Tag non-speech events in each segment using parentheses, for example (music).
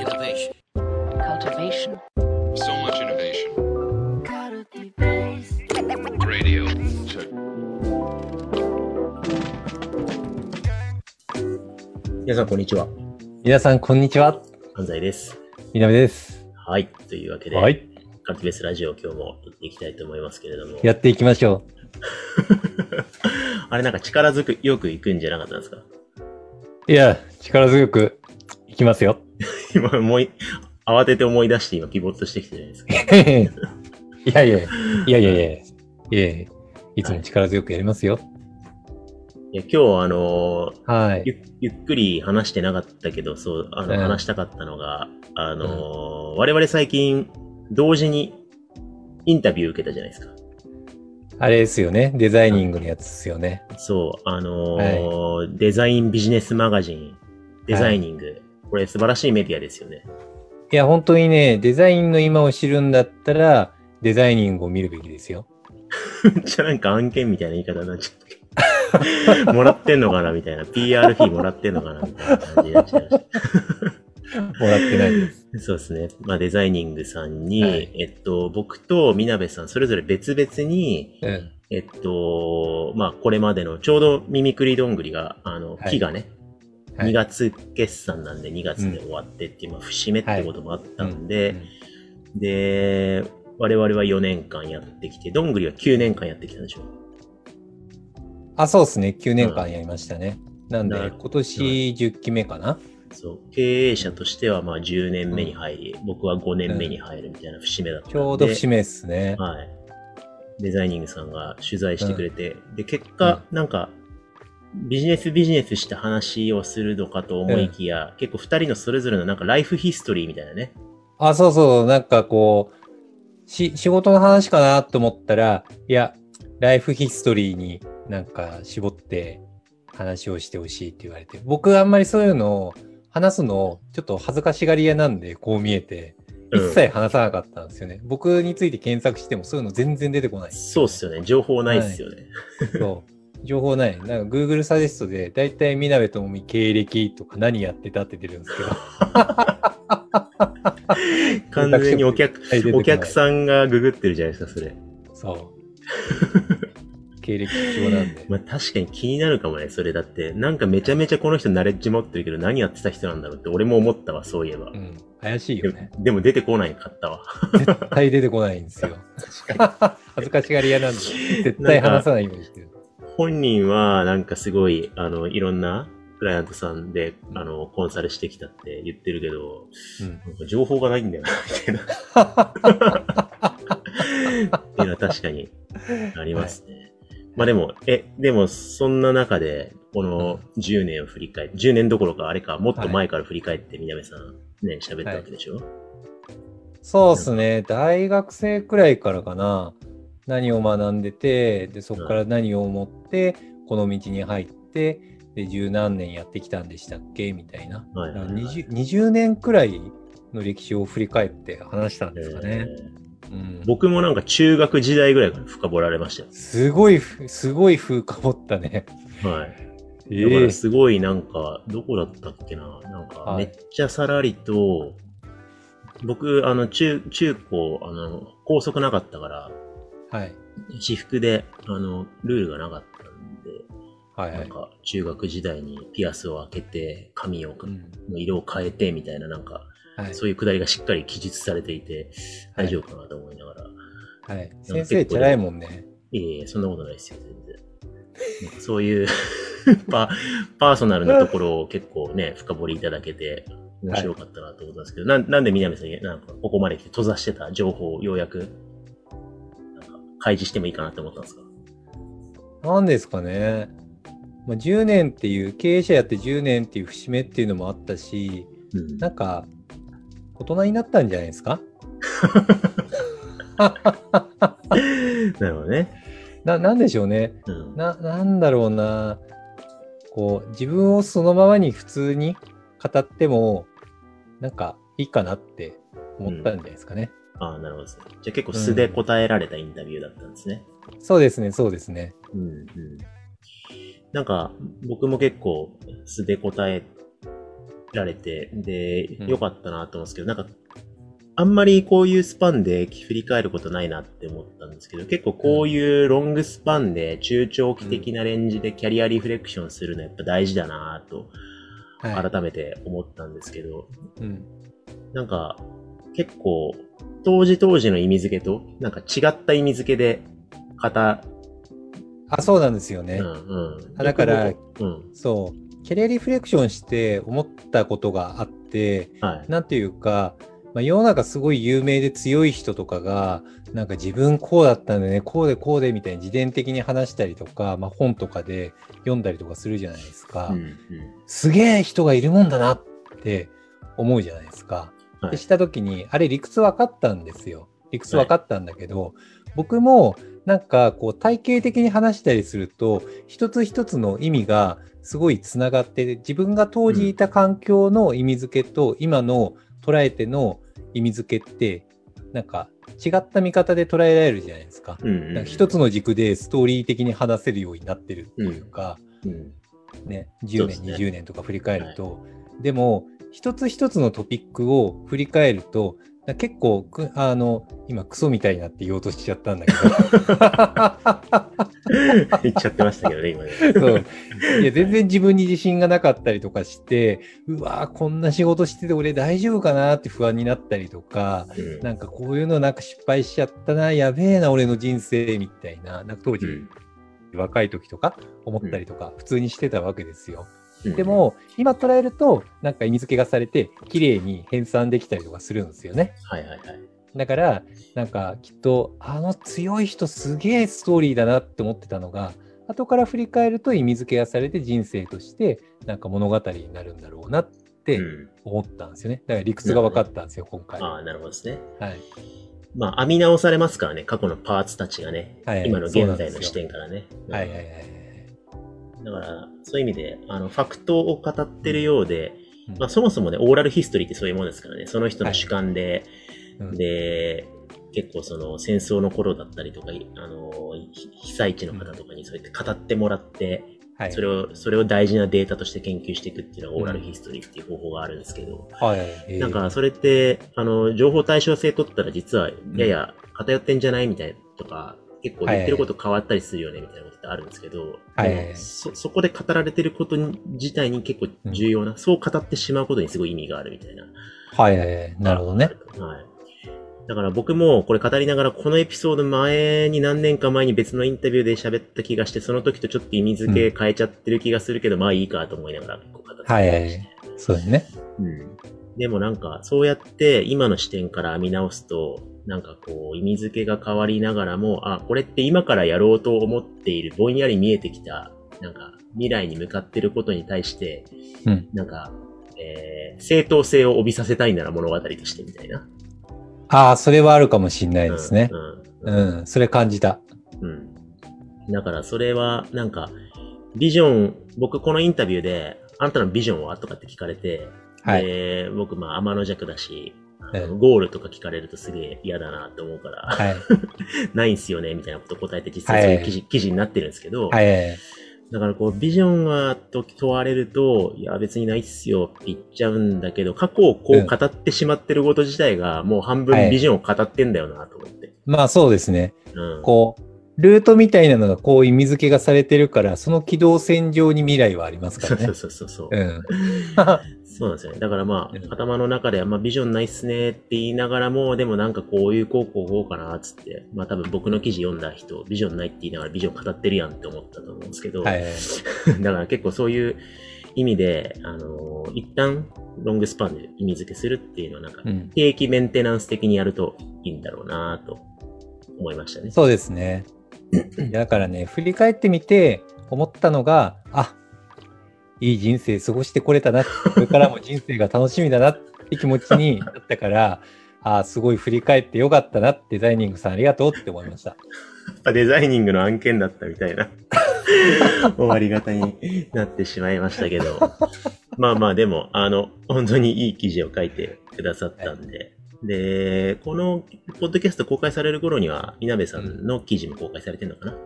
Innovation. cultivation, So much innovation. Radio. Check. 皆さん、こんにちは。皆さん、こんにちは。安西です。みなべです。はい。というわけで、はい。カルティベースラジオ今日もやっていきたいと思いますけれども。やっていきましょ (laughs) あれなんか力ずくよく行くんじゃなかったんですか？う。いや、力強くいきますよ。(laughs) 今思い、慌てて思い出して今ピボットしてきてるじゃないですか。(laughs) いやいや、いやいやいやいやいつも力強くやりますよ。いや今日あのはい。ゆゆっくり話してなかったけど、そう、あの、うん話したかったのが、あの、我々最近、同時にインタビュー受けたじゃないですか。あれですよね。デザイニングのやつですよね。そう、あのーデザインビジネスマガジン、デザイニング、これ素晴らしいメディアですよね。いや、本当にね、デザインの今を知るんだったら、デザイニングを見るべきですよ。(laughs) じゃなんか案件みたいな言い方になっちゃった。(laughs) もらってんのかなみたいな。PR 費もらってんのかなみたいな感じになっちゃいまし (laughs) もらってないです。た。そうですね。まあデザイニングさんに、はいえっと、僕とみなべさん、それぞれ別々に、うん。えっと、まあこれまでの、ちょうどミミクリどんぐりが、あの、はい木がね、はい2月決算なんで2月で終わってっていう、まあ節目ってこともあったんで、で、我々は4年間やってきて、どんぐりは9年間やってきたんでしょあ、そうですね。9年間やりましたね。なんで、なる今年10期目かな？そう。経営者としてはまあ10年目に入り、僕は5年目に入るみたいな節目だったんで。ちょうど節目ですね。はい。デザイニングさんが取材してくれて、で、結果、なんか、ビジネスビジネスした話をするのかと思いきや、結構二人のそれぞれのなんかライフヒストリーみたいなね。あ、そうそう、なんかこう、し、仕事の話かなと思ったら、いや、ライフヒストリーになんか絞って話をしてほしいって言われて、僕あんまりそういうのを話すのちょっと恥ずかしがり屋なんで、こう見えて、一切話さなかったんですよね。僕について検索してもそういうの全然出てこない。そうっすよね。情報ないっすよね。そう。情報ない。なんか Google サジェストで、だいたいみなべともみ経歴とか何やってたって出るんですけど。(laughs) 完全にお客、お客さんがググってるじゃないですか、それ。そう。(laughs) 経歴貴重なんで。まあ確かに気になるかもね、それだって。なんかめちゃめちゃこの人ナレッジ持ってるけど何やってた人なんだろうって俺も思ったわ、そういえばう。ん。怪しいでよね。でも出てこないかったわ。絶対出てこないんですよ。(laughs) 恥ずかしがり屋なんで、絶対話さないようにしてる。本人はなんかすごい、あの、いろんなクライアントさんで、あの、コンサルしてきたって言ってるけど、うん。情報がないんだよな、みたいな。(laughs) っていうのは確かにありますね。まあでも、え、でもそんな中で、この10年を振り返って、10年どころかあれか、もっと前から振り返って、みなべさんね、喋ったわけでしょ、そうですね。大学生くらいからかな。何を学んでて、で、そこから何を思って、この道に入って、で、十何年やってきたんでしたっけ？みたいな。はいはいはい 20, 20年くらいの歴史を振り返って話したんですかね。えーうん、僕もなんか中学時代ぐらいから深掘られましたよ。すごいふ、すごい風かぼったね。はい。えだからえすごいなんか、どこだったっけな？なんか、はいめっちゃさらりと、僕、あの、中、中高、あの、高速なかったから、はい。私服で、あの、ルールがなかったんで、はいはい。なんか、中学時代にピアスを開けて、髪を、うんの色を変えて、みたいな、なんか、はい。そういうくだりがしっかり記述されていて、大丈夫かなと思いながら、はい、先生、チャラいもんね。いえいえ、そんなことないですよ、全然。そういう (laughs) パ、パーソナルなところを結構ね、深掘りいただけて、面白かったなと思ったんですけど、なんなんで南さん、なんかここまで来て閉ざしてた情報をようやく、開示してもいいかなって思ったんですか？なんですかね。まあ、10年っていう、経営者やって10年っていう節目っていうのもあったし、うん。なんか、大人になったんじゃないですか？(laughs) なるほどね。な、なんでしょうね。うん。な、なんだろうな。こう、自分をそのままに普通に語っても、なんかいいかなって思ったんじゃないですかね。ああ、なるほどですね。じゃあ結構素で答えられたインタビューだったんですね。そうですね、そうですね。うん、うん。なんか、僕も結構素で答えられて、で、うん良かったなと思うんですけど、なんか、あんまりこういうスパンで振り返ることないなって思ったんですけど、結構こういうロングスパンで中長期的なレンジでキャリアリフレクションするのやっぱ大事だなとはい。改めて思ったんですけど、うん。なんか結構当時当時の意味付けとなんか違った意味付けで型、あ、そうなんですよね。うんうん。あだからうん。そう。キャリアリフレクションして思ったことがあって、はい。なんていうか、まあ、世の中すごい有名で強い人とかが、なんか自分こうだったんでね、こうでこうでみたいに自伝的に話したりとか、まあ、本とかで読んだりとかするじゃないですか。うんうんすげえ人がいるもんだなって思うじゃないですか。はい。でした時に、あれ理屈分かったんですよ。理屈分かったんだけど、僕もなんかこう体系的に話したりすると、一つ一つの意味がすごいつながって、自分が当時いた環境の意味付けと今の捉えての意味付けって、なんか違った見方で捉えられるじゃないですか。うんうんか一つの軸でストーリー的に話せるようになってるっていうか、うん。ね、10年、ね。20年とか振り返ると、でも、一つ一つのトピックを振り返ると、な結構く、あの、今、クソみたいになって言おうとしちゃったんだけ (laughs) 言っちゃってましたけどね、今ね。ど、そう。いや、全然自分に自信がなかったりとかして、うわーこんな仕事してて俺大丈夫かなって不安になったりとか、うんなんかこういうのなんか失敗しちゃったな、やべえな、俺の人生みたいな、なんか当時、うん若い時とか思ったりとか、普通にしてたわけですよ。うんでも、今捉えると、なんか意味付けがされて、綺麗に編纂できたりとかするんですよね。はいはいはい。だから、なんかきっと、あの強い人すげえストーリーだなって思ってたのが、後から振り返ると意味付けがされて人生として、なんか物語になるんだろうなってうん思ったんですよね。だから理屈が分かったんですよ、今回。はああ、なるほどですね。い。まあ、編み直されますからね、過去のパーツたちがね。はい今の現在の視点からね。はいはいはいはい。だから、そういう意味で、あの、ファクトを語ってるようで、うん。まあ、そもそもね、オーラルヒストリーってそういうものですからね、その人の主観で、うん。で、結構その戦争の頃だったりとか、あの、ひ被災地の方とかにそうやって語ってもらって、はい。それを、それを大事なデータとして研究していくっていうのがオーラルヒストリーっていう方法があるんですけど、はい。なんか、それって、あの、情報対象性取ったら実は、やや偏ってんじゃないみたいなとか、結構言ってること変わったりするよねみたいなことってあるんですけど、はいでもそ、そこで語られてることに自体に結構重要な、そう語ってしまうことにすごい意味があるみたいな。はいはいはい。なるほどね。はい。だから僕もこれ語りながらこのエピソード前に何年か前に別のインタビューで喋った気がして、その時とちょっと意味付け変えちゃってる気がするけど、まあいいかと思いながら語ってはいはいはい。そうですね。うん。でもなんか、そうやって今の視点から見直すと、なんかこう、意味付けが変わりながらも、あ、これって今からやろうと思っている、ぼんやり見えてきた、なんか、未来に向かってることに対して、うん。なんか、えー、正当性を帯びさせたいなら物語としてみたいな。ああ、それはあるかもしんないですねう。ん。うんうん、それ感じた。うん。だからそれは、なんか、ビジョン、僕このインタビューで、あんたのビジョンは？とかって聞かれて、はい。で、僕まあ天の弱だし、ゴールとか聞かれるとすげえ嫌だなって思うから、はい。(laughs) ないんすよね、みたいなこと答えて実際そういう記事,、記事になってるんですけど、はいはいはい。だからこう、ビジョンはと問われると、いや別にないっすよって言っちゃうんだけど、過去をこううん語ってしまってること自体が、もう半分はいビジョンを語ってんだよなと思って。まあそうですね。うん。こう、ルートみたいなのがこう意味付けがされてるから、その軌道線上に未来はありますからねそう。そうそうそう。うん。(laughs) そうなんですよね。だからまあ、うん頭の中では、まあ、ビジョンないっすねって言いながらも、でもなんかこういうこうこうこうかなっつって、まあ多分僕の記事読んだ人、ビジョンないって言いながらビジョン語ってるやんって思ったと思うんですけど、はいはい。(laughs) だから結構そういう意味で、あのー一旦ロングスパンで意味付けするっていうのはなんか、うん。定期メンテナンス的にやるといいんだろうなと思いましたね。そうですね。だからね、振り返ってみて思ったのが、あ、いい人生過ごしてこれたな、これからも人生が楽しみだなって気持ちになったから、あすごい振り返ってよかったなデザイニングさんありがとうって思いました。やっぱデザイニングの案件だったみたいな (laughs) 終わり方になってしまいましたけど。まあまあでも、あの、本当にいい記事を書いてくださったんで。で、このポッドキャスト公開される頃には、稲部さんの記事も公開されてるのかな、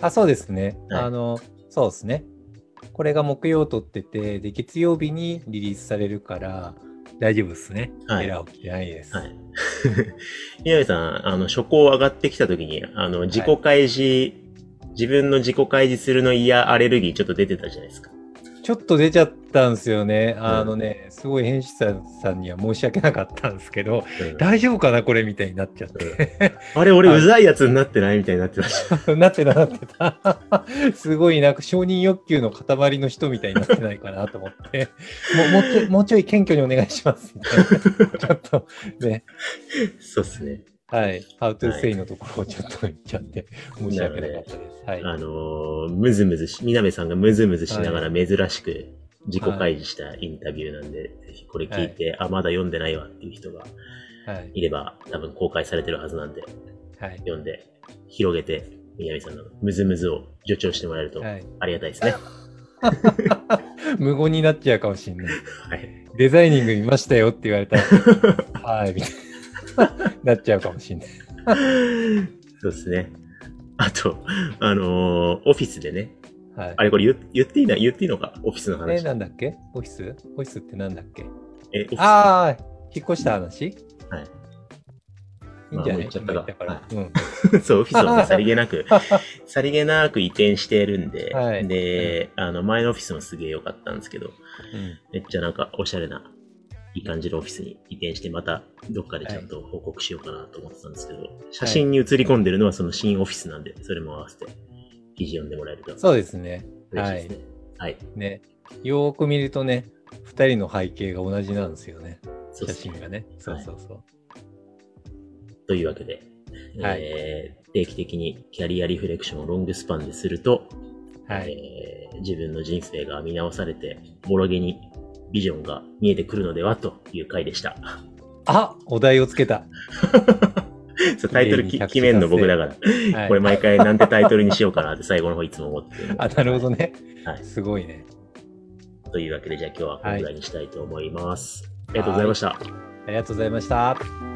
あ、そうですね。はいあの、そうですね。これが木曜撮ってて、で、月曜日にリリースされるから、大丈夫ですね。はいエラー起きてないです。はい。(laughs) 宮部さん、あの、初行上がってきた時に、あの、自己開示、自分の自己開示するの嫌アレルギーちょっと出てたじゃないですか。ちょっと出ちゃったんですよね。あのね、すごい編集者さんには申し訳なかったんですけど、うん大丈夫かなこれみたいになっちゃって。あれ、俺、はいうざいやつになってないみたいになってました。(laughs) なってたなってた。(laughs) すごいなんか承認欲求の塊の人みたいになってないかなと思って、もうもうちょいもうちょい謙虚にお願いします。(laughs) ちょっとね、そうっすね。はい。How to はい say のところをちょっと言っちゃって、申し訳なかったです。はい。あのームズムズし、みなべさんがムズムズしながら珍しく自己開示したインタビューなんで、ぜひこれ聞いて、あ、まだ読んでないわっていう人がはい。いれば、多分公開されてるはずなんで、はい。読んで、広げて、みなべさんのムズムズを助長してもらえるとはい。ありがたいですね。(laughs) 無言になっちゃうかもしれない。はい。デザイニング見ましたよって言われたら、(laughs) はい、みたいな。(laughs) なっちゃうかもしれない。そうですね。あと、あのーオフィスでね、はい。あれこれ言言っていいな、言っていいのか？オフィスのえ、話。なんだっけ？オフィス？オフィスってなんだっけ？え、オフィス。ああ、引っ越した話？はい。いいんじゃない？っちゃったか。ら。はうん。(laughs) そう、オフィスをね、さりげなく、(laughs) さりげなく移転してるんで、はい。で、あの、前のオフィスもすげえ良かったんですけど、うん。めっちゃなんかおしゃれな、いい感じのオフィスに移転して、またどっかでちゃんと報告しようかなと思ってたんですけど、写真に写り込んでるのはその新オフィスなんで、それも合わせて記事読んでもらえるとそうですね。はい。はい。ね。よーく見るとね、二人の背景が同じなんですよね。写真がね。そうそうそう。というわけで、はいえー定期的にキャリアリフレクションをロングスパンですると、はい。えー自分の人生が見直されて、もろげにビジョンが見えてくるのではという回でした。あお題をつけた。(laughs) (laughs) そうタイトル決めんの僕だから、はいこれ毎回なんてタイトルにしようかなって最後の方いつも思ってるあ、なるほどね。はいすごいね。というわけで、じゃあ今日はこのぐらいにしたいと思います。ありがとうございました。ありがとうございました。